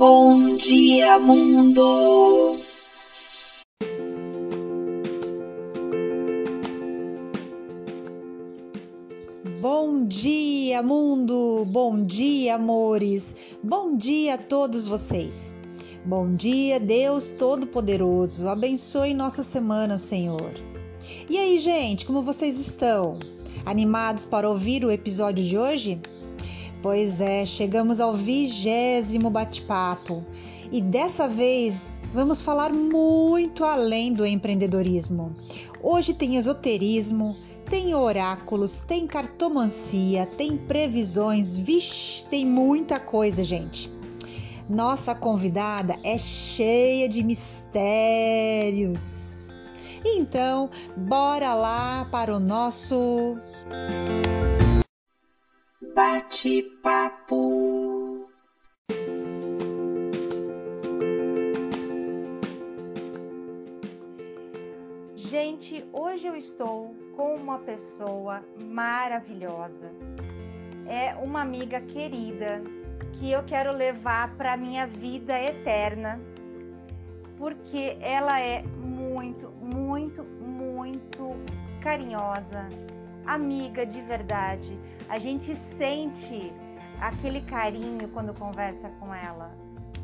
Bom dia, mundo! Bom dia, mundo! Bom dia, amores! Bom dia a todos vocês! Bom dia, Deus Todo-Poderoso! Abençoe nossa semana, Senhor! E aí, gente, como vocês estão? Animados para ouvir o episódio de hoje? Pois é, chegamos ao vigésimo bate-papo e dessa vez vamos falar muito além do empreendedorismo. Hoje tem esoterismo, tem oráculos, tem cartomancia, tem previsões, vixe, tem muita coisa, gente. Nossa convidada é cheia de mistérios. Então, bora lá para o nosso bate-papo. Gente, hoje eu estou com uma pessoa maravilhosa. É uma amiga querida que eu quero levar para minha vida eterna, porque ela é muito, muito, muito carinhosa, amiga de verdade a gente sente aquele carinho quando conversa com ela,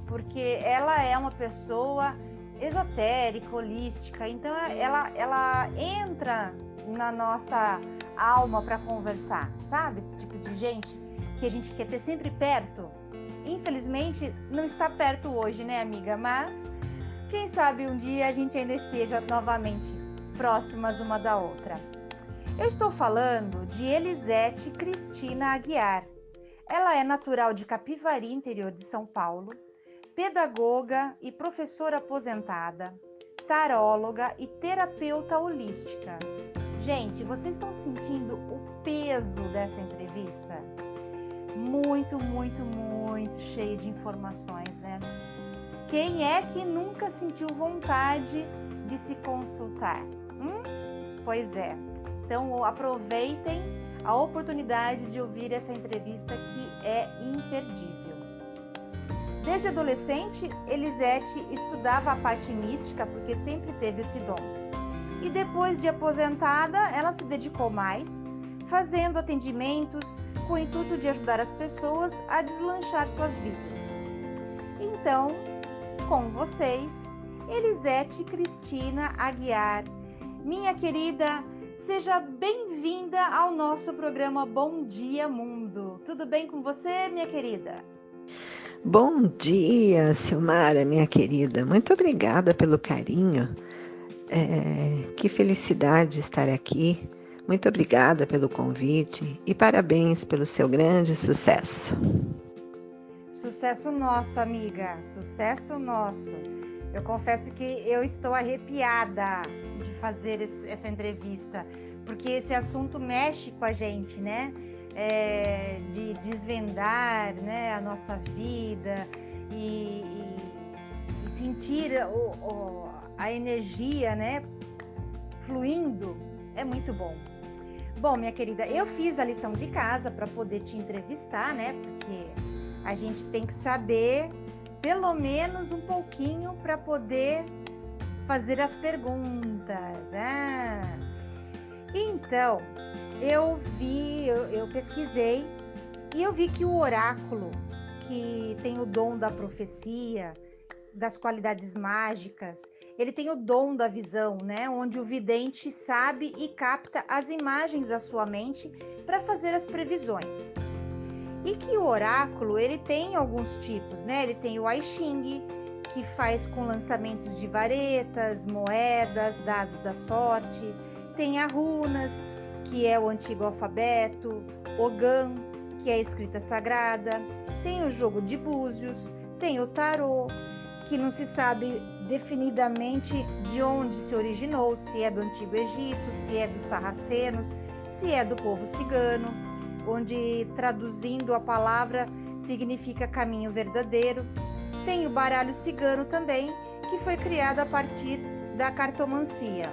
porque ela é uma pessoa esotérica, holística, então ela, ela entra na nossa alma para conversar, sabe? Esse tipo de gente que a gente quer ter sempre perto. Infelizmente não está perto hoje, né, amiga? Mas quem sabe um dia a gente ainda esteja novamente próximas uma da outra. Eu estou falando de Elisete Cristina Aguiar. Ela é natural de Capivari, interior de São Paulo, pedagoga e professora aposentada, taróloga e terapeuta holística. Gente, vocês estão sentindo o peso dessa entrevista? Muito, muito, muito cheio de informações, né? Quem é que nunca sentiu vontade de se consultar? Hum? Pois é. Então aproveitem a oportunidade de ouvir essa entrevista que é imperdível. Desde adolescente, Elisete estudava a parte mística porque sempre teve esse dom. E depois de aposentada, ela se dedicou mais, fazendo atendimentos com o intuito de ajudar as pessoas a deslanchar suas vidas. Então, com vocês, Elisete Cristina Aguiar, minha querida Seja bem-vinda ao nosso programa Bom Dia Mundo. Tudo bem com você, minha querida? Bom dia, Silmara, minha querida. Muito obrigada pelo carinho. É, que felicidade estar aqui. Muito obrigada pelo convite e parabéns pelo seu grande sucesso. Sucesso nosso, amiga. Sucesso nosso. Eu confesso que eu estou arrepiada de fazer essa entrevista, porque esse assunto mexe com a gente, né? É, de desvendar né, a nossa vida e, e, e sentir o, o, a energia né, fluindo é muito bom. Bom, minha querida, eu fiz a lição de casa para poder te entrevistar, né? Porque a gente tem que saber pelo menos um pouquinho para poder fazer as perguntas. Ah. Então, eu vi, eu, eu pesquisei e eu vi que o oráculo, que tem o dom da profecia, das qualidades mágicas, ele tem o dom da visão, né? Onde o vidente sabe e capta as imagens da sua mente para fazer as previsões. E que o oráculo, ele tem alguns tipos, né? Ele tem o I Ching, que faz com lançamentos de varetas, moedas, dados da sorte. Tem a runas, que é o antigo alfabeto, Ogan, que é a escrita sagrada. Tem o jogo de búzios, tem o tarô, que não se sabe definidamente de onde se originou, se é do antigo Egito, se é dos sarracenos, se é do povo cigano onde traduzindo a palavra significa caminho verdadeiro. Tem o baralho cigano também, que foi criado a partir da cartomancia.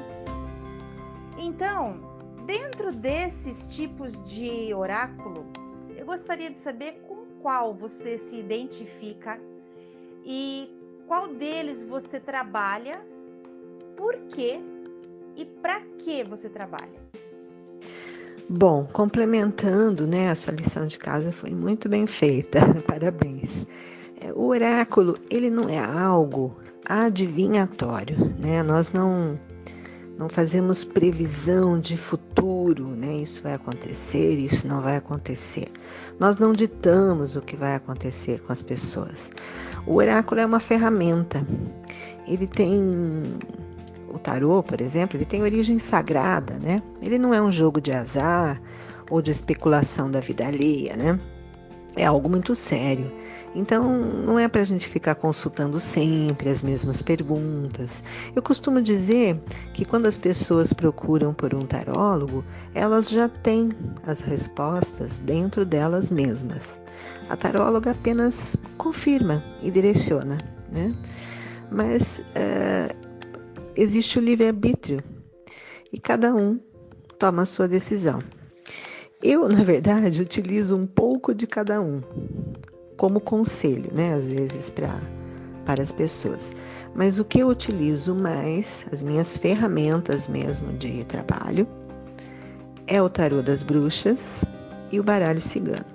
Então, dentro desses tipos de oráculo, eu gostaria de saber com qual você se identifica e qual deles você trabalha, por quê e para que você trabalha? Bom, complementando, né, a sua lição de casa foi muito bem feita, parabéns. É, o oráculo, ele não é algo adivinhatório, né? Nós não não fazemos previsão de futuro, né? Isso vai acontecer, isso não vai acontecer. Nós não ditamos o que vai acontecer com as pessoas. O oráculo é uma ferramenta. Ele tem o tarô, por exemplo, ele tem origem sagrada, né? Ele não é um jogo de azar ou de especulação da vida alheia, né? É algo muito sério. Então, não é para a gente ficar consultando sempre as mesmas perguntas. Eu costumo dizer que quando as pessoas procuram por um tarólogo, elas já têm as respostas dentro delas mesmas. A taróloga apenas confirma e direciona, né? Mas uh, existe o livre-arbítrio e cada um toma a sua decisão. Eu, na verdade, utilizo um pouco de cada um como conselho, né? Às vezes para para as pessoas. Mas o que eu utilizo mais, as minhas ferramentas mesmo de trabalho, é o tarô das bruxas e o baralho cigano.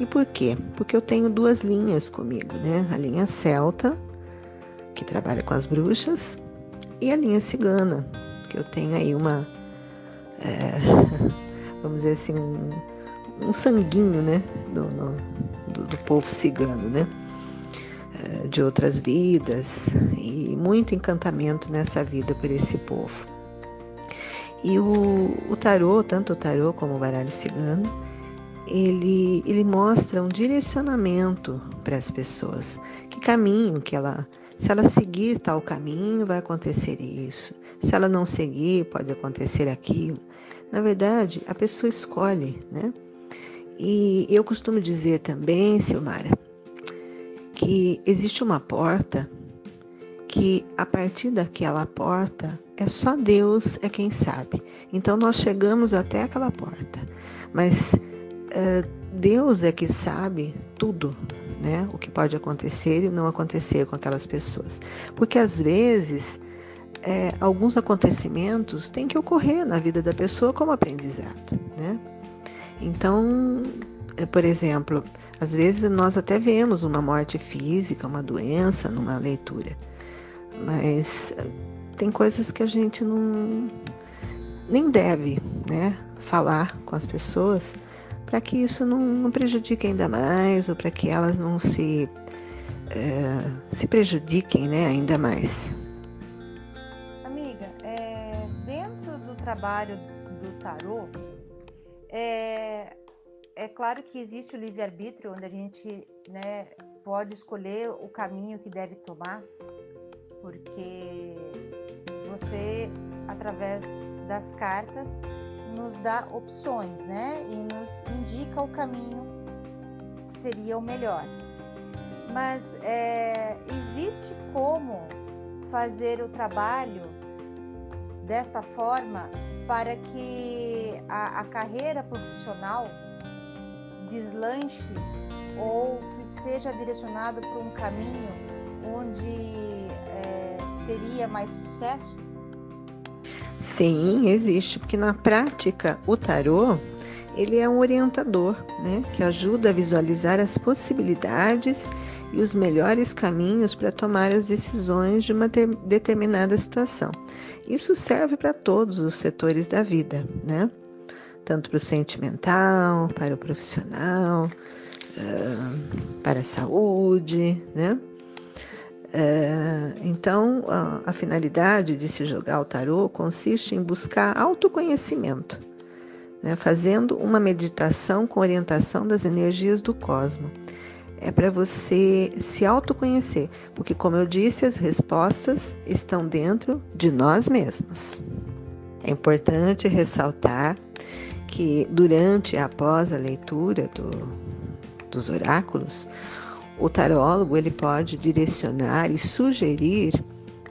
E por quê? Porque eu tenho duas linhas comigo, né? A linha celta, que trabalha com as bruxas, e a linha cigana, que eu tenho aí uma, é, vamos dizer assim, um, um sanguinho, né, do, no, do, do, povo cigano, né, é, de outras vidas e muito encantamento nessa vida por esse povo. E o, o tarô, tanto o tarô como o baralho cigano, ele, ele mostra um direcionamento para as pessoas, que caminho que ela se ela seguir tal caminho, vai acontecer isso. Se ela não seguir, pode acontecer aquilo. Na verdade, a pessoa escolhe, né? E eu costumo dizer também, Silmara, que existe uma porta que a partir daquela porta é só Deus é quem sabe. Então nós chegamos até aquela porta, mas uh, Deus é que sabe tudo, né? O que pode acontecer e não acontecer com aquelas pessoas. Porque às vezes é, alguns acontecimentos têm que ocorrer na vida da pessoa como aprendizado, né? Então, é, por exemplo, às vezes nós até vemos uma morte física, uma doença numa leitura, mas tem coisas que a gente não nem deve, né, falar com as pessoas para que isso não, não, prejudique ainda mais ou para que elas não se, é, se prejudiquem né, ainda mais. Amiga, é, dentro do trabalho do tarô, é, é claro que existe o livre-arbítrio, onde a gente né, pode escolher o caminho que deve tomar, porque você, através das cartas, nos dá opções, né? E nos indica o caminho que seria o melhor. Mas é, existe como fazer o trabalho desta forma para que a, a carreira profissional deslanche ou que seja direcionado para um caminho onde é, teria mais sucesso? Sim, existe, porque na prática o tarô ele é um orientador, né, que ajuda a visualizar as possibilidades e os melhores caminhos para tomar as decisões de uma determinada situação. Isso serve para todos os setores da vida, né? Tanto para o sentimental, para o profissional, para a saúde, né? É, então, a, a, finalidade de se jogar o tarô consiste em buscar autoconhecimento, né, fazendo uma meditação com orientação das energias do cosmos. É para você se autoconhecer, porque, como eu disse, as respostas estão dentro de nós mesmos. É importante ressaltar que durante e após a leitura do, dos oráculos, o tarólogo ele pode direcionar e sugerir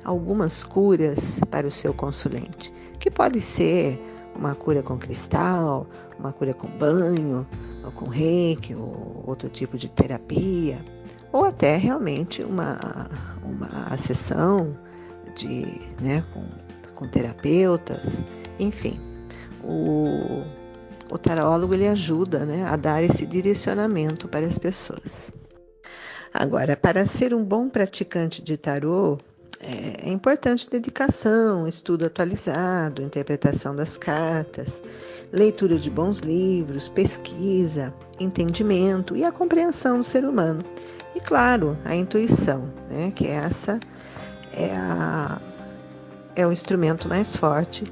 algumas curas para o seu consulente, que pode ser uma cura com cristal, uma cura com banho, ou com reiki, ou outro tipo de terapia, ou até realmente uma, uma sessão de, né, com, com terapeutas, enfim. O, o tarólogo ele ajuda né, a dar esse direcionamento para as pessoas. Agora, para ser um bom praticante de tarô, é, é importante dedicação, estudo atualizado, interpretação das cartas, leitura de bons livros, pesquisa, entendimento e a compreensão do ser humano. E claro, a intuição, né, que essa é, a, é o instrumento mais forte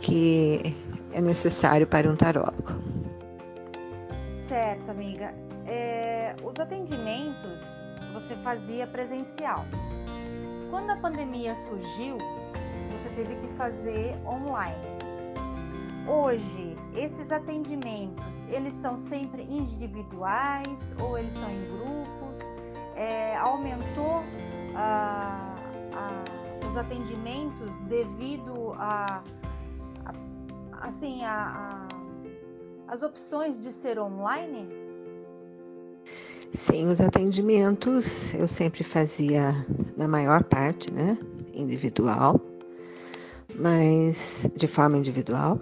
que é necessário para um tarólogo. Certo, amiga. É, os atendimentos você fazia presencial. Quando a pandemia surgiu, você teve que fazer online. Hoje, esses atendimentos, eles são sempre individuais ou eles são em grupos? É, aumentou ah, os atendimentos devido a, a assim a, a, as opções de ser online? Sim, os atendimentos eu sempre fazia na maior parte, né, individual, mas de forma individual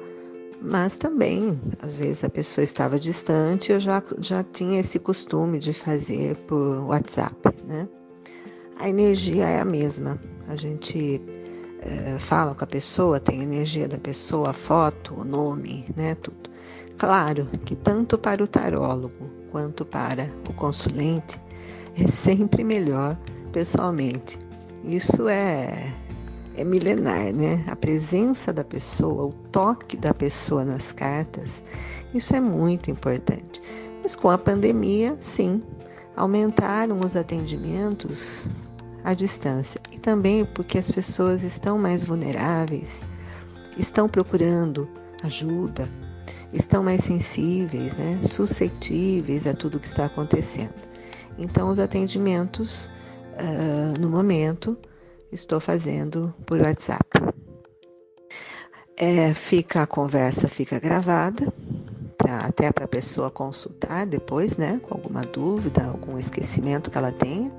mas também, às vezes a pessoa estava distante, eu já, já tinha esse costume de fazer por WhatsApp, né? A energia é a mesma, a gente é, fala com a pessoa, tem a energia da pessoa, a foto, o nome, né, tudo. Claro que tanto para o tarólogo quanto para o consulente é sempre melhor pessoalmente. Isso é é milenar, né? A presença da pessoa, o toque da pessoa nas cartas, isso é muito importante. Mas com a pandemia, sim, aumentaram os atendimentos à distância e também porque as pessoas estão mais vulneráveis, estão procurando ajuda, estão mais sensíveis, né? suscetíveis a tudo que está acontecendo. Então, os atendimentos, uh, no momento, estou fazendo por WhatsApp. É, fica a conversa fica gravada, pra, até para a pessoa consultar depois, né, com alguma dúvida, algum esquecimento que ela tenha.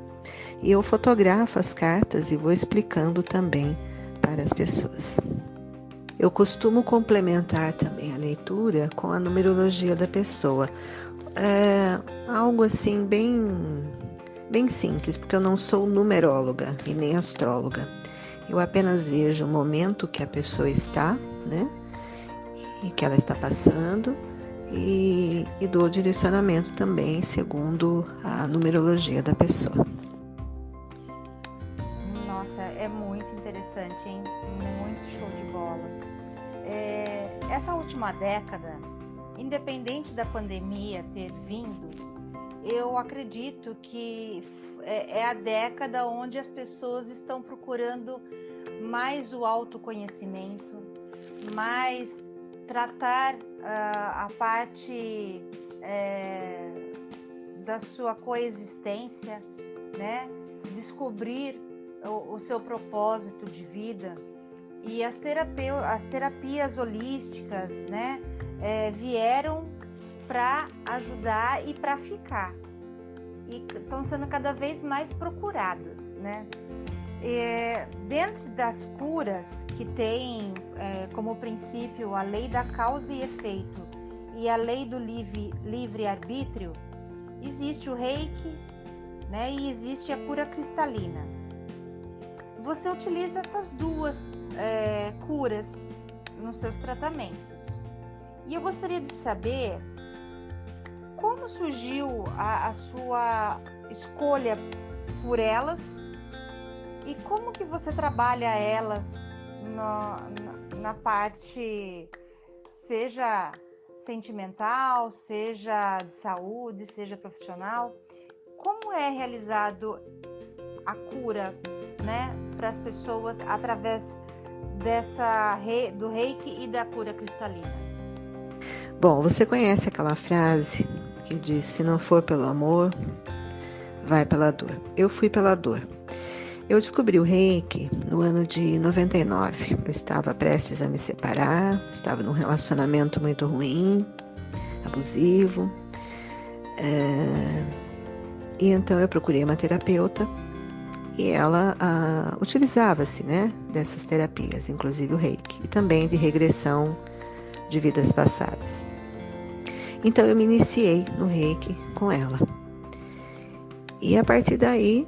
E eu fotografo as cartas e vou explicando também para as pessoas. Eu costumo complementar também a leitura com a numerologia da pessoa. É algo assim bem bem simples, porque eu não sou numeróloga e nem astróloga. Eu apenas vejo o momento que a pessoa está, né? E que ela está passando e, e dou direcionamento também segundo a numerologia da pessoa. Hein? Muito show de bola. É, essa última década, independente da pandemia ter vindo, eu acredito que é, é a década onde as pessoas estão procurando mais o autoconhecimento, mais tratar uh, a parte é, da sua coexistência, né? Descobrir o, seu propósito de vida e as, terapia, as terapias holísticas, né? É, vieram para ajudar e para ficar. E estão sendo cada vez mais procuradas, né? É, dentro das curas que tem é, como princípio a lei da causa e efeito e a lei do livre, livre arbítrio, existe o reiki né, e existe a cura cristalina. Você utiliza essas duas é, curas nos seus tratamentos. E eu gostaria de saber como surgiu a, a sua escolha por elas e como que você trabalha elas na, na, na parte, seja sentimental, seja de saúde, seja profissional, como é realizado a cura, né, para as pessoas através dessa do Reiki e da cura cristalina? Bom, você conhece aquela frase que diz: se não for pelo amor, vai pela dor. Eu fui pela dor. Eu descobri o reiki no ano de 99. Eu estava prestes a me separar, estava num relacionamento muito ruim, abusivo. É... E então eu procurei uma terapeuta e ela ah, utilizava-se né, dessas terapias, inclusive o reiki, e também de regressão de vidas passadas. Então eu me iniciei no reiki com ela. E a partir daí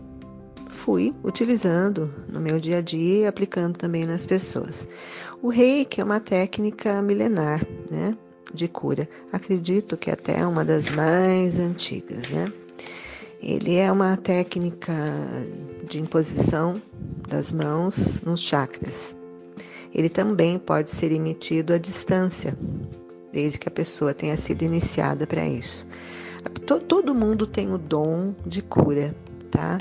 fui utilizando no meu dia a dia e aplicando também nas pessoas. O reiki é uma técnica milenar, né, de cura. Acredito que até uma das mais antigas, né? Ele é uma técnica de imposição das mãos nos chakras. Ele também pode ser emitido à distância, desde que a pessoa tenha sido iniciada para isso. Todo mundo tem o dom de cura, tá?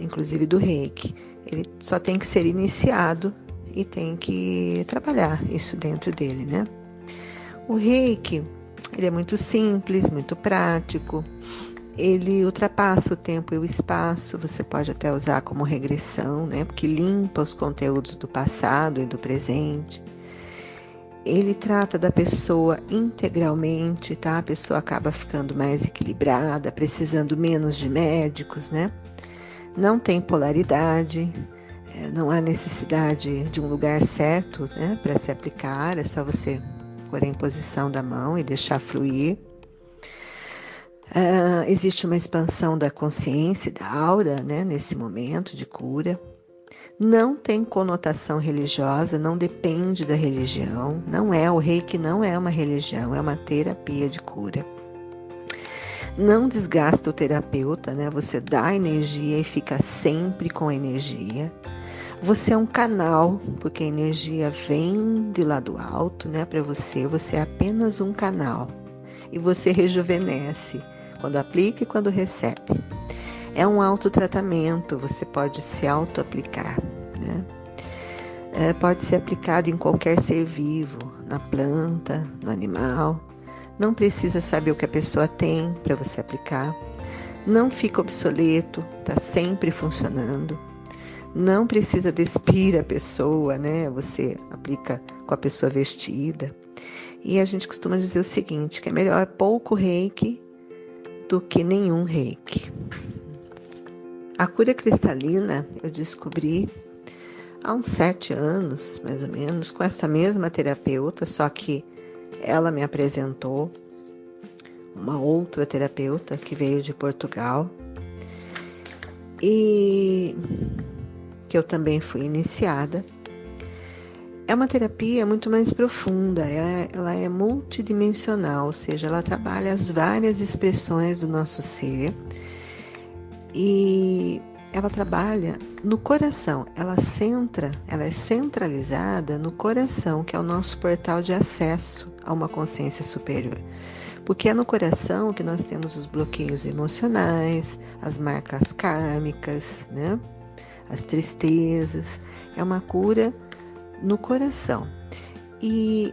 Inclusive do reiki. Ele só tem que ser iniciado e tem que trabalhar isso dentro dele, né? O reiki, ele é muito simples, muito prático ele ultrapassa o tempo e o espaço, você pode até usar como regressão, né? Porque limpa os conteúdos do passado e do presente. Ele trata da pessoa integralmente, tá? A pessoa acaba ficando mais equilibrada, precisando menos de médicos, né? Não tem polaridade, é, não há necessidade de um lugar certo, né, para se aplicar, é só você pôr em posição da mão e deixar fluir. Uh, existe uma expansão da consciência, da aura, né, nesse momento de cura. Não tem conotação religiosa, não depende da religião. Não é o reiki, não é uma religião, é uma terapia de cura. Não desgasta o terapeuta, né? Você dá energia e fica sempre com energia. Você é um canal, porque a energia vem de lá do alto, né, para você. Você é apenas um canal e você rejuvenesce quando aplica e quando recebe. É um autotratamento, você pode se auto-aplicar. Né? É, pode ser aplicado em qualquer ser vivo, na planta, no animal. Não precisa saber o que a pessoa tem para você aplicar. Não fica obsoleto, está sempre funcionando. Não precisa despir a pessoa, né? Você aplica com a pessoa vestida. E a gente costuma dizer o seguinte, que é melhor pouco reiki do que nenhum reiki. A cura cristalina eu descobri há uns sete anos, mais ou menos, com essa mesma terapeuta, só que ela me apresentou uma outra terapeuta que veio de Portugal e que eu também fui iniciada é uma terapia muito mais profunda, ela, é, ela é multidimensional, ou seja, ela trabalha as várias expressões do nosso ser e ela trabalha no coração, ela centra, ela é centralizada no coração, que é o nosso portal de acesso a uma consciência superior. Porque é no coração que nós temos os bloqueios emocionais, as marcas kármicas, né? as tristezas. É uma cura no coração. E,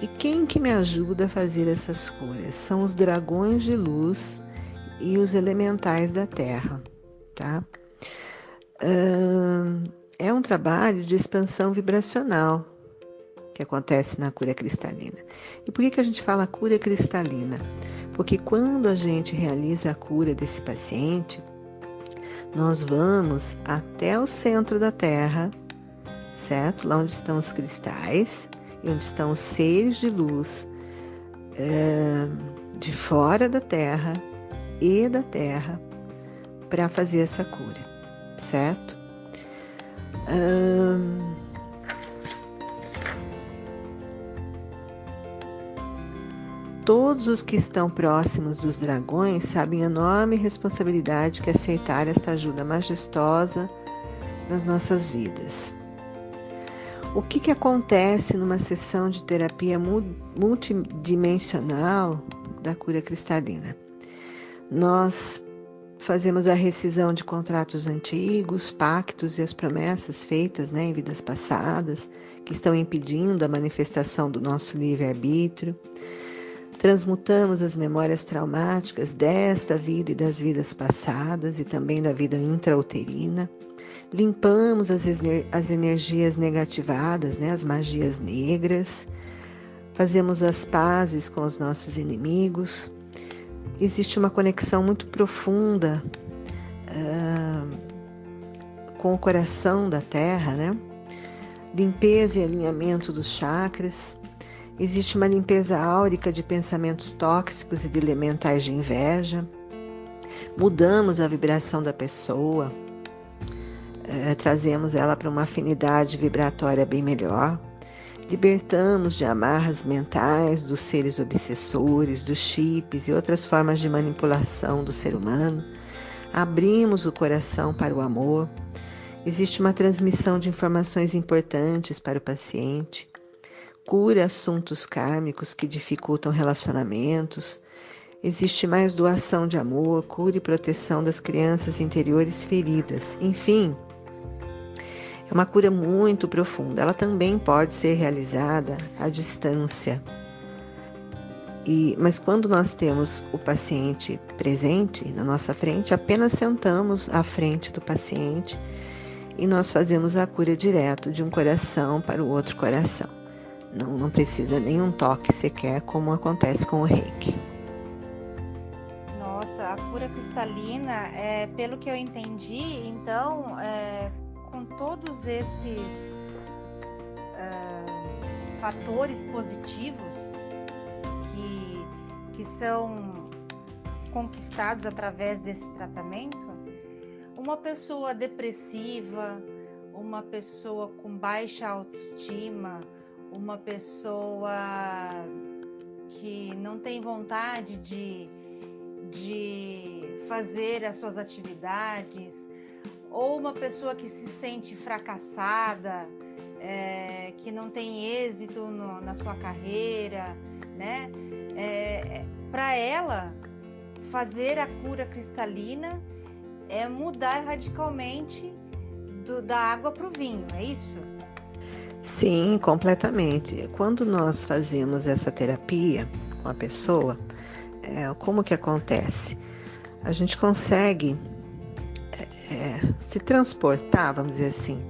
e quem que me ajuda a fazer essas curas? São os dragões de luz e os elementais da terra, tá? é um trabalho de expansão vibracional que acontece na cura cristalina. E por que, que a gente fala cura cristalina? Porque quando a gente realiza a cura desse paciente, nós vamos até o centro da Terra certo? Lá onde estão os cristais e onde estão os seres de luz é, de fora da Terra e da Terra para fazer essa cura, certo? todos os que estão próximos dos dragões sabem a enorme responsabilidade que aceitar essa ajuda majestosa nas nossas vidas. O que, que acontece numa sessão de terapia multidimensional da cura cristalina? Nós fazemos a rescisão de contratos antigos, pactos e as promessas feitas né, em vidas passadas, que estão impedindo a manifestação do nosso livre-arbítrio. Transmutamos as memórias traumáticas desta vida e das vidas passadas e também da vida intrauterina limpamos as, as energias negativadas, né, as magias negras, fazemos as pazes com os nossos inimigos, existe uma conexão muito profunda uh, com o coração da Terra, né? Limpeza e alinhamento dos chakras. Existe uma limpeza áurica de pensamentos tóxicos e de elementais de inveja. Mudamos a vibração da pessoa, uh, trazemos ela para uma afinidade vibratória bem melhor Libertamos de amarras mentais dos seres obsessores, dos chips e outras formas de manipulação do ser humano. Abrimos o coração para o amor. Existe uma transmissão de informações importantes para o paciente. Cura assuntos kármicos que dificultam relacionamentos. Existe mais doação de amor, cura e proteção das crianças interiores feridas. Enfim, é uma cura muito profunda. Ela também pode ser realizada à distância. E, mas quando nós temos o paciente presente na nossa frente, apenas sentamos à frente do paciente e nós fazemos a cura direto de um coração para o outro coração. Não, não precisa nenhum toque sequer, como acontece com o reiki. Nossa, a cura cristalina, é, pelo que eu entendi, então, é, todos esses uh, fatores positivos que, que são conquistados através desse tratamento, uma pessoa depressiva, uma pessoa com baixa autoestima, uma pessoa que não tem vontade de, de fazer as suas atividades, ou uma pessoa que se sente fracassada, é, que não tem êxito no, na sua carreira, né? É, Para ela, fazer a cura cristalina é mudar radicalmente do, da água para o vinho, é isso? Sim, completamente. Quando nós fazemos essa terapia com a pessoa, é, como que acontece? A gente consegue é, se transportar, vamos dizer assim,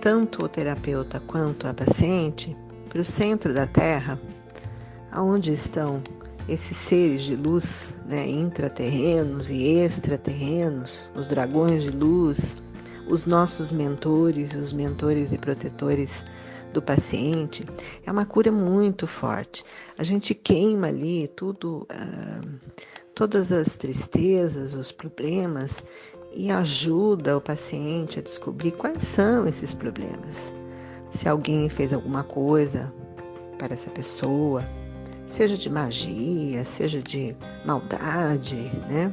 tanto o terapeuta quanto a paciente para o centro da Terra, aonde estão esses seres de luz, né, intraterrenos e extraterrenos, os dragões de luz, os nossos mentores, os mentores e protetores do paciente, é uma cura muito forte. A gente queima ali tudo, uh, todas as tristezas, os problemas e ajuda o paciente a descobrir quais são esses problemas. Se alguém fez alguma coisa para essa pessoa, seja de magia, seja de maldade, né?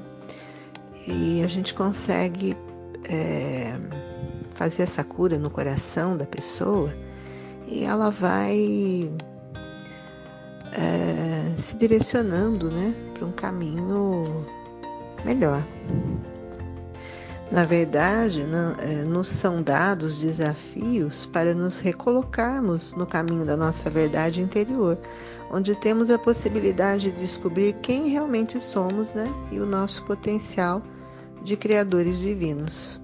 E a gente consegue é, fazer essa cura no coração da pessoa e ela vai é, se direcionando né, para um caminho melhor. Na verdade, não, é, nos são dados desafios para nos recolocarmos no caminho da nossa verdade interior, onde temos a possibilidade de descobrir quem realmente somos né, e o nosso potencial de criadores divinos.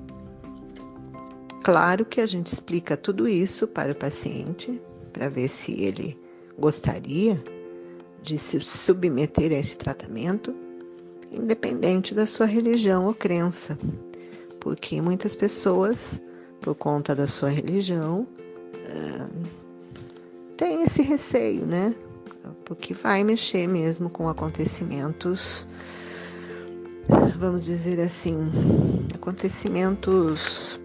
Claro que a gente explica tudo isso para o paciente, para ver se ele gostaria de se submeter a esse tratamento, independente da sua religião ou crença, porque muitas pessoas, por conta da sua religião, uh, têm esse receio, né? Porque vai mexer mesmo com acontecimentos, vamos dizer assim, acontecimentos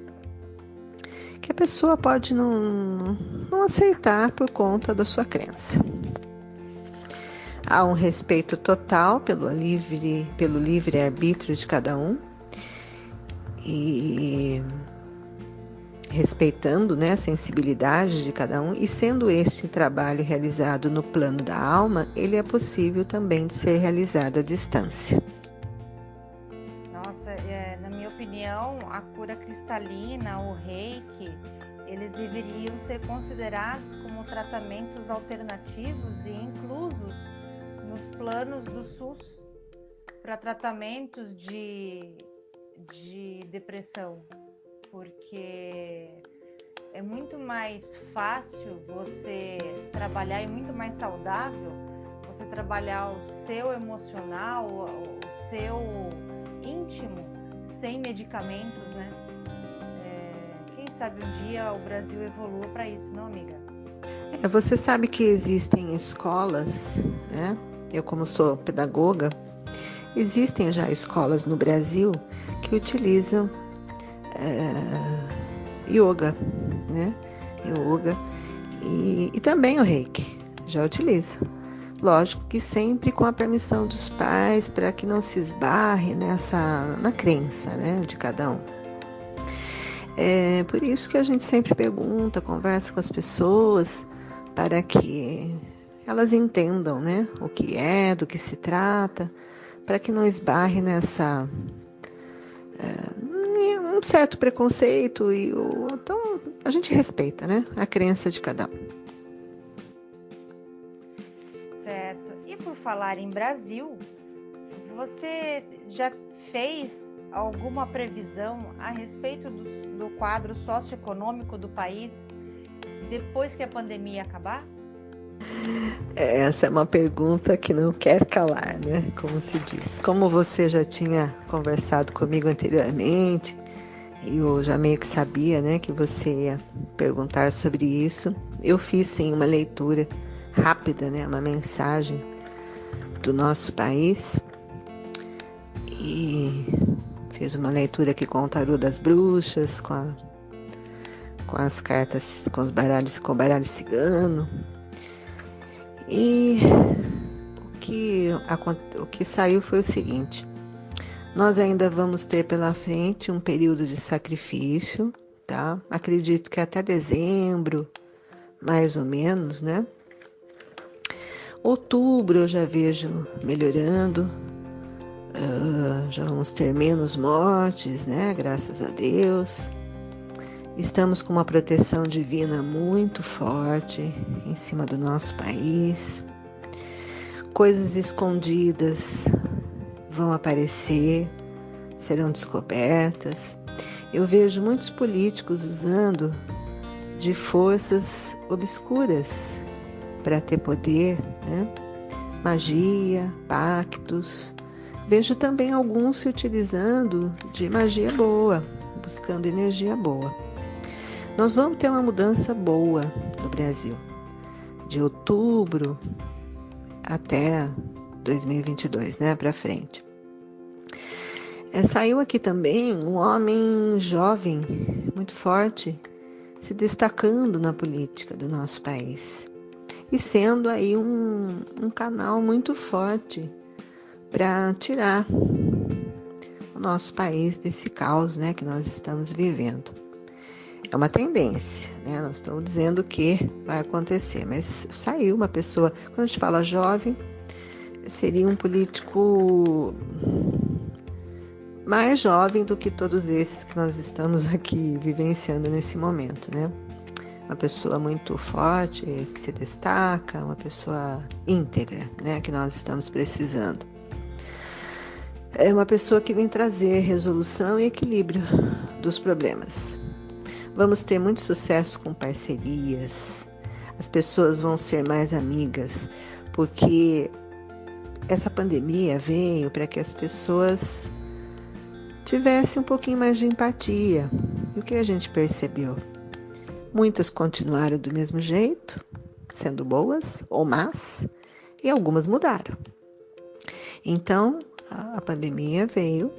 que a pessoa pode não, não aceitar por conta da sua crença. Há um respeito total pelo livre, pelo livre arbítrio de cada um e respeitando né, a sensibilidade de cada um, e sendo este trabalho realizado no plano da alma, ele é possível também de ser realizado à distância. opinião, a cura cristalina, o reiki, eles deveriam ser considerados como tratamentos alternativos e inclusos nos planos do SUS para tratamentos de, de depressão, porque é muito mais fácil você trabalhar e muito mais saudável você trabalhar o seu emocional, o seu íntimo, sem medicamentos, né? É, quem sabe um dia o Brasil evolua para isso, não, amiga? É, você sabe que existem escolas, né? Eu, como sou pedagoga, existem já escolas no Brasil que utilizam é, yoga, né? Yoga e, e também o reiki já utiliza. Lógico que sempre com a permissão dos pais para que não se esbarre nessa na crença, né, de cada um. É por isso que a gente sempre pergunta, conversa com as pessoas para que elas entendam, né, o que é, do que se trata, para que não esbarre nessa é, um certo preconceito e o, então a gente respeita, né, a crença de cada um. Certo. E por falar em Brasil, você já fez alguma previsão a respeito do, do quadro socioeconômico do país depois que a pandemia acabar? Essa é uma pergunta que não quer calar, né? Como se diz. Como você já tinha conversado comigo anteriormente, e eu já meio que sabia, né, que você ia perguntar sobre isso. Eu fiz sim uma leitura rápida, né, uma mensagem do nosso país e fiz uma leitura aqui com o tarô das bruxas, com, a, com as cartas, com os baralhos, com o baralho cigano. E o que, o que saiu foi o seguinte: nós ainda vamos ter pela frente um período de sacrifício, tá? Acredito que até dezembro, mais ou menos, né? Outubro eu já vejo melhorando, uh, já vamos ter menos mortes, né? Graças a Deus. Estamos com uma proteção divina muito forte em cima do nosso país. Coisas escondidas vão aparecer, serão descobertas. Eu vejo muitos políticos usando de forças obscuras para ter poder, né? magia, pactos. Vejo também alguns se utilizando de magia boa, buscando energia boa. Nós vamos ter uma mudança boa no Brasil, de outubro até 2022, né, para frente. É, saiu aqui também um homem jovem, muito forte, se destacando na política do nosso país e sendo aí um, um canal muito forte para tirar o nosso país desse caos né, que nós estamos vivendo. É uma tendência, né? Nós estamos dizendo que vai acontecer, mas saiu uma pessoa, quando a gente fala jovem, seria um político mais jovem do que todos esses que nós estamos aqui vivenciando nesse momento, né? uma pessoa muito forte, que se destaca, uma pessoa íntegra, né, que nós estamos precisando. É uma pessoa que vem trazer resolução e equilíbrio dos problemas. Vamos ter muito sucesso com parcerias, as pessoas vão ser mais amigas, porque essa pandemia veio para que as pessoas tivessem um pouquinho mais de empatia. E o que a gente percebeu? Muitas continuaram do mesmo jeito, sendo boas ou más, e algumas mudaram. Então, a pandemia veio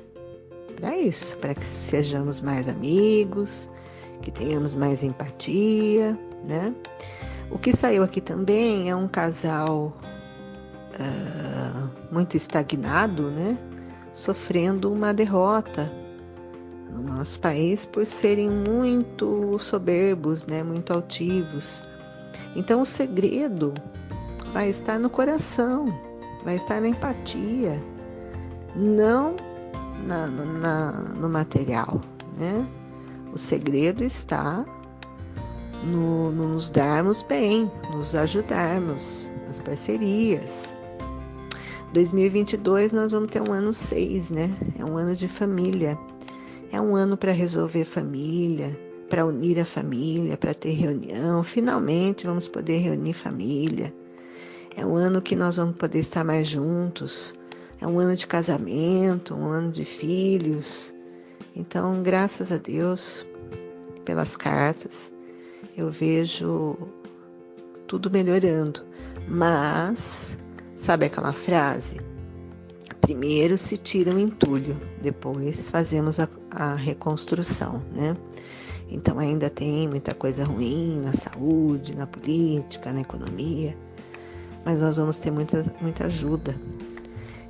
para isso, para que sejamos mais amigos, que tenhamos mais empatia, né? O que saiu aqui também é um casal uh, muito estagnado, né? Sofrendo uma derrota no nosso país por serem muito soberbos, né, muito altivos. Então o segredo vai estar no coração, vai estar na empatia, não na, na, no material. Né? O segredo está no, no nos darmos bem, nos ajudarmos, nas parcerias. 2022 nós vamos ter um ano 6, né? É um ano de família. É um ano para resolver família, para unir a família, para ter reunião. Finalmente vamos poder reunir família. É um ano que nós vamos poder estar mais juntos. É um ano de casamento, um ano de filhos. Então, graças a Deus pelas cartas, eu vejo tudo melhorando. Mas, sabe aquela frase? Primeiro se tira o entulho, depois fazemos a, a reconstrução, né? Então ainda tem muita coisa ruim na saúde, na política, na economia, mas nós vamos ter muita, muita ajuda.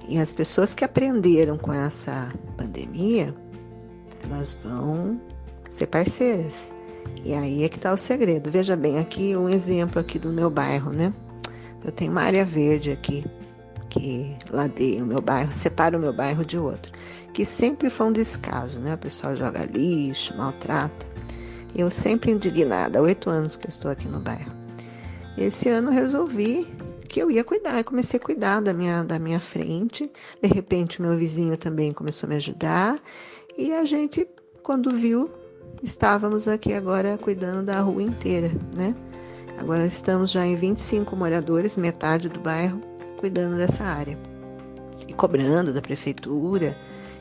E as pessoas que aprenderam com essa pandemia, elas vão ser parceiras. E aí é que está o segredo. Veja bem, aqui um exemplo aqui do meu bairro, né? Eu tenho uma área verde aqui que ladeia o meu bairro, separa o meu bairro de outro, que sempre foi um descaso, né? O pessoal joga lixo, maltrata. Eu sempre indignada, há oito anos que estou aqui no bairro. Esse ano resolvi que eu ia cuidar, eu comecei a cuidar da minha, da minha frente. De repente, o meu vizinho também começou a me ajudar e a gente, quando viu, estávamos aqui agora cuidando da rua inteira, né? Agora estamos já em 25 moradores, metade do bairro, cuidando dessa área. E cobrando da prefeitura,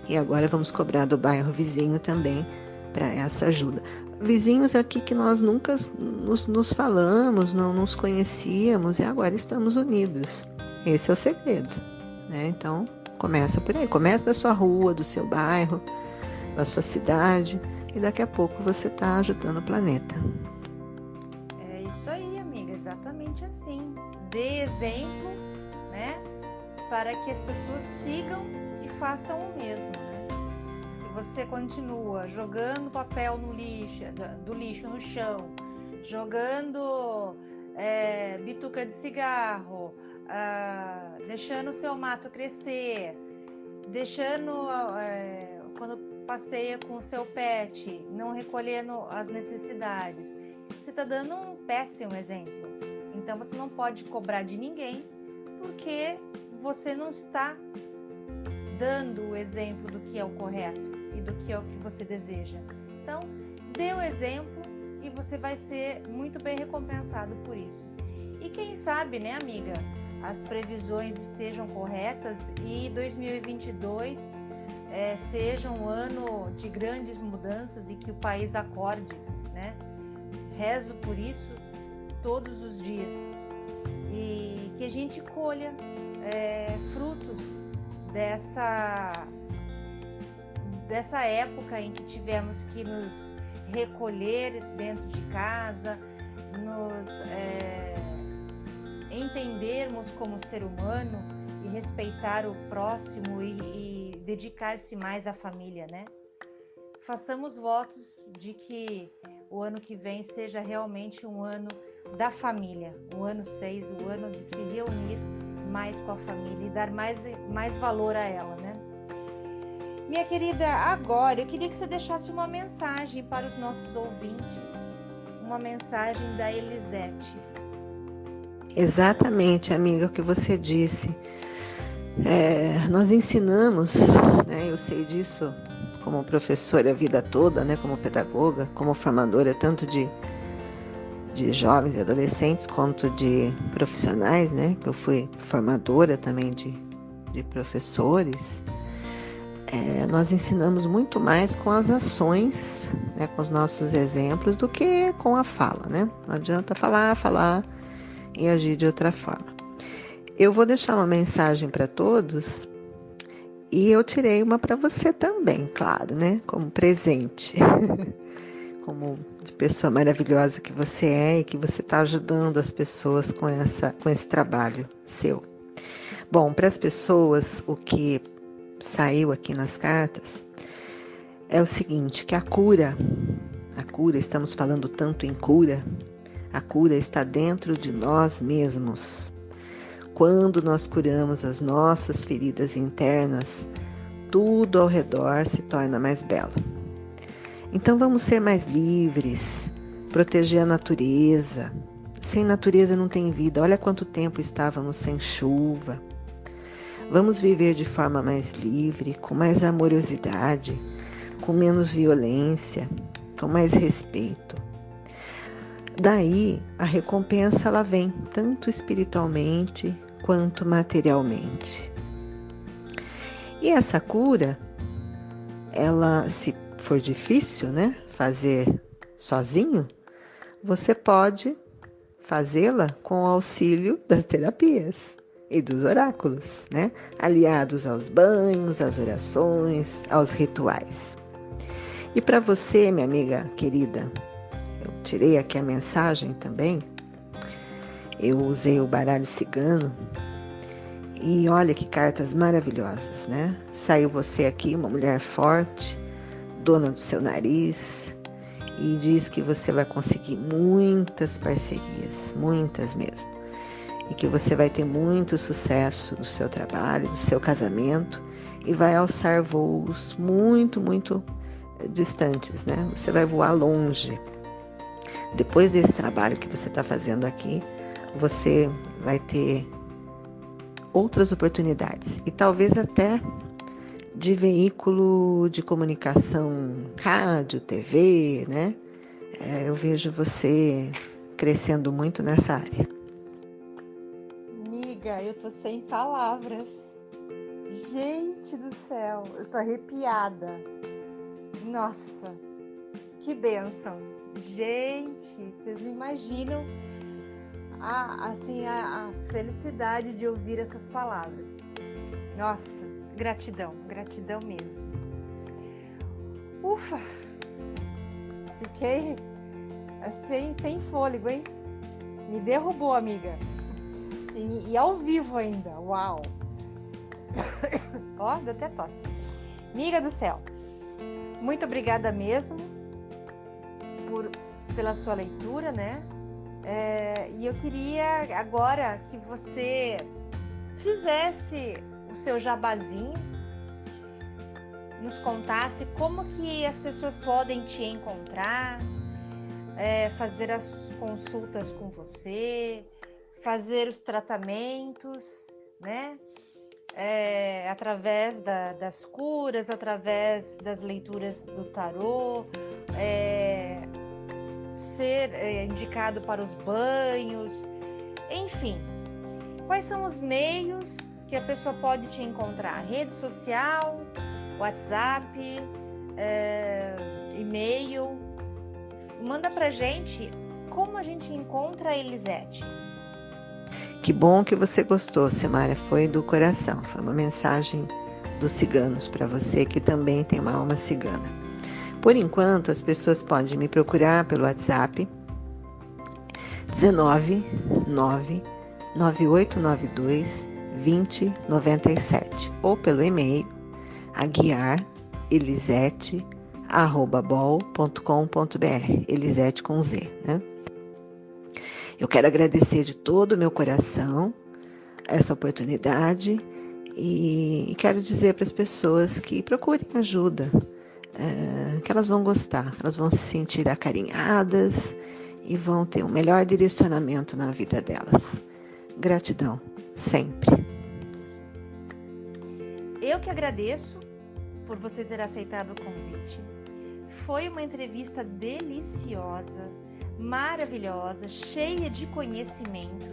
e agora vamos cobrar do bairro vizinho também para essa ajuda. Vizinhos aqui que nós nunca nos, nos falamos, não nos conhecíamos e agora estamos unidos. Esse é o segredo, né? Então, começa por aí. Começa da sua rua, do seu bairro, da sua cidade e daqui a pouco você está ajudando o planeta. É isso aí, amiga, exatamente assim. Dê exemplo, né? Para que as pessoas sigam e façam o mesmo, né? Se você continua jogando papel no lixo, do lixo no chão, jogando é, bituca de cigarro, ah, deixando o seu mato crescer, deixando é, quando passeia com o seu pet, não recolhendo as necessidades, você está dando um péssimo exemplo. Então você não pode cobrar de ninguém porque você não está dando o exemplo do que é o correto e do que é o que você deseja. Então, dê o exemplo e você vai ser muito bem recompensado por isso. E quem sabe, né, amiga, as previsões estejam corretas e 2022 é, seja um ano de grandes mudanças e que o país acorde, né? Rezo por isso todos os dias e que a gente colha é, frutos dessa dessa época em que tivemos que nos recolher dentro de casa, nos é, entendermos como ser humano respeitar o próximo e, e dedicar-se mais à família, né? Façamos votos de que o ano que vem seja realmente um ano da família, o ano 6, o ano de se reunir mais com a família e dar mais, mais valor a ela, né? Minha querida, agora eu queria que você deixasse uma mensagem para os nossos ouvintes, uma mensagem da Elisete. Exatamente, amiga, o que você disse. É, nós ensinamos, né, eu sei disso como professora a vida toda, né, como pedagoga, como formadora tanto de, de jovens e adolescentes quanto de profissionais, né, que eu fui formadora também de, de professores. É, nós ensinamos muito mais com as ações, né, com os nossos exemplos, do que com a fala, né? Não adianta falar, falar e agir de outra forma. Eu vou deixar uma mensagem para todos e eu tirei uma para você também, claro, né? Como presente. Como pessoa maravilhosa que você é e que você está ajudando as pessoas com, essa, com esse trabalho seu. Bom, para as pessoas, o que saiu aqui nas cartas é o seguinte, que a cura, a cura, estamos falando tanto em cura, a cura está dentro de nós mesmos. Quando nós curamos as nossas feridas internas, tudo ao redor se torna mais belo. Então vamos ser mais livres, proteger a natureza. Sem natureza não tem vida. Olha quanto tempo estávamos sem chuva. Vamos viver de forma mais livre, com mais amorosidade, com menos violência, com mais respeito. daí a recompensa ela vem tanto espiritualmente quanto materialmente. E essa cura, ela se for difícil, né, fazer sozinho, você pode fazê-la com o auxílio das terapias e dos oráculos, né? aliados aos banhos, às orações, aos rituais. E para você, minha amiga querida, eu tirei aqui a mensagem também. Eu usei o baralho cigano e olha que cartas maravilhosas, né? Saiu você aqui, uma mulher forte, dona do seu nariz, e diz que você vai conseguir muitas parcerias, muitas mesmo. E que você vai ter muito sucesso no seu trabalho, no seu casamento e vai alçar voos muito, muito distantes, né? Você vai voar longe. Depois desse trabalho que você está fazendo aqui, você vai ter outras oportunidades e talvez até de veículo de comunicação, rádio, TV, né? É, eu vejo você crescendo muito nessa área. Amiga, eu tô sem palavras. Gente do céu, eu tô arrepiada. Nossa, que bênção. Gente, vocês não imaginam a, assim, a, a felicidade de ouvir essas palavras. Nossa, Gratidão, gratidão mesmo. Ufa! Fiquei sem, sem fôlego, hein? Me derrubou, amiga. E, e ao vivo ainda. Uau! Ó, deu até tosse. Amiga do céu, muito obrigada mesmo por, pela sua leitura, né? É, e eu queria agora que você fizesse o seu jabazinho, nos contasse como que as pessoas podem te encontrar, é, fazer as consultas com você, fazer os tratamentos, né? É, através da, das curas, através das leituras do tarô, é, ser é, indicado para os banhos, enfim. Quais são os meios que a pessoa pode te encontrar? Rede social, WhatsApp, é, e-mail. Manda pra gente como a gente encontra a Elisete. Que bom que você gostou, Semária. Foi do coração. Foi uma mensagem dos ciganos para você que também tem uma alma cigana. Por enquanto, as pessoas podem me procurar pelo WhatsApp 19 9 9892 2097 ou pelo e-mail aguiarelisete@bol.com.br, Elisete com Z, né? Eu quero agradecer de todo o meu coração essa oportunidade e quero dizer para as pessoas que procurem ajuda, é, que elas vão gostar, elas vão se sentir acarinhadas e vão ter um melhor direcionamento na vida delas. Gratidão, sempre. Eu que agradeço por você ter aceitado o convite. Foi uma entrevista deliciosa, maravilhosa, cheia de conhecimento.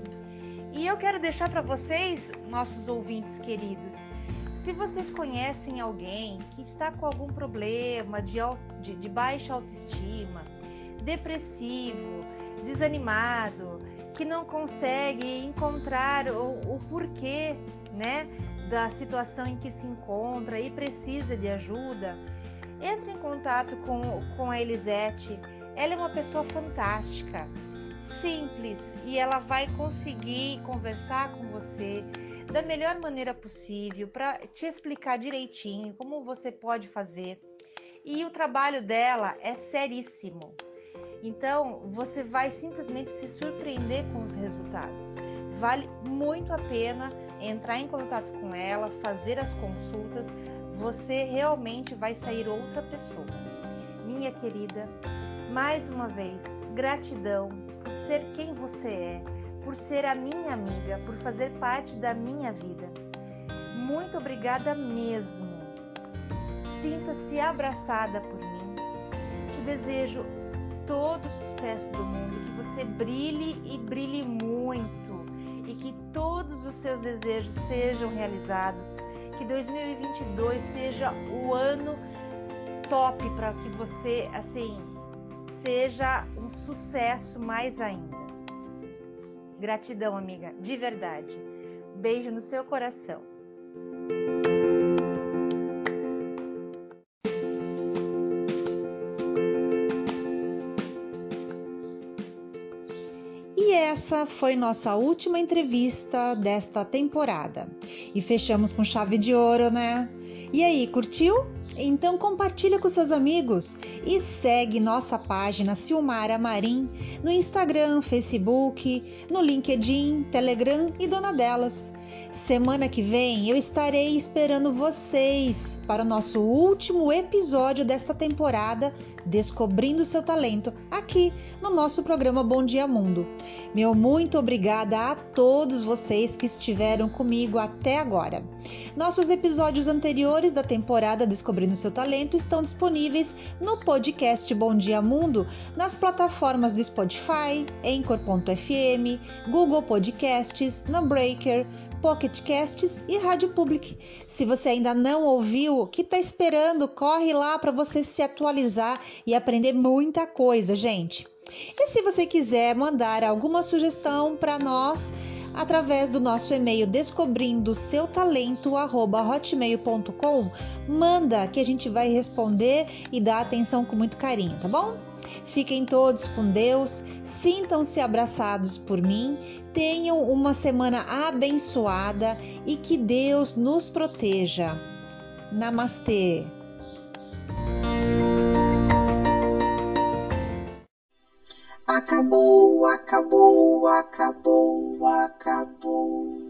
E eu quero deixar para vocês, nossos ouvintes queridos, se vocês conhecem alguém que está com algum problema de, de, de baixa autoestima, depressivo, desanimado, que não consegue encontrar o, o porquê, né, da situação em que se encontra e precisa de ajuda, entre em contato com, com a Elisete. Ela é uma pessoa fantástica, simples e ela vai conseguir conversar com você da melhor maneira possível para te explicar direitinho como você pode fazer. E o trabalho dela é seríssimo. Então, você vai simplesmente se surpreender com os resultados. Vale muito a pena entrar em contato com ela, fazer as consultas, você realmente vai sair outra pessoa. Minha querida, mais uma vez, gratidão por ser quem você é, por ser a minha amiga, por fazer parte da minha vida. Muito obrigada mesmo. Sinta-se abraçada por mim. Te desejo todo o sucesso do mundo, que você brilhe e brilhe muito e que todos os seus desejos sejam realizados. Que 2022 seja o ano top para que você assim seja um sucesso mais ainda. Gratidão, amiga, de verdade. Beijo no seu coração. E essa foi nossa última entrevista desta temporada. E fechamos com chave de ouro, né? E aí, curtiu? Então compartilha com seus amigos e segue nossa página Silmara Marim no Instagram, Facebook, no LinkedIn, Telegram e Dona Delas. Semana que vem eu estarei esperando vocês para o nosso último episódio desta temporada Descobrindo seu talento aqui no nosso programa Bom Dia Mundo. Meu muito obrigada a todos vocês que estiveram comigo até agora. Nossos episódios anteriores da temporada Descobrindo seu talento estão disponíveis no podcast Bom Dia Mundo nas plataformas do Spotify, Anchor.fm, Google Podcasts, na Breaker, Pocket Casts e Rádio Public. Se você ainda não ouviu, o que está esperando? Corre lá para você se atualizar e aprender muita coisa, gente. E se você quiser mandar alguma sugestão para nós, através do nosso e-mail descobrindo seu talento hotmail.com, manda que a gente vai responder e dar atenção com muito carinho, tá bom? Fiquem todos com Deus, sintam-se abraçados por mim, tenham uma semana abençoada e que Deus nos proteja. Namastê! Acabou, acabou, acabou, acabou.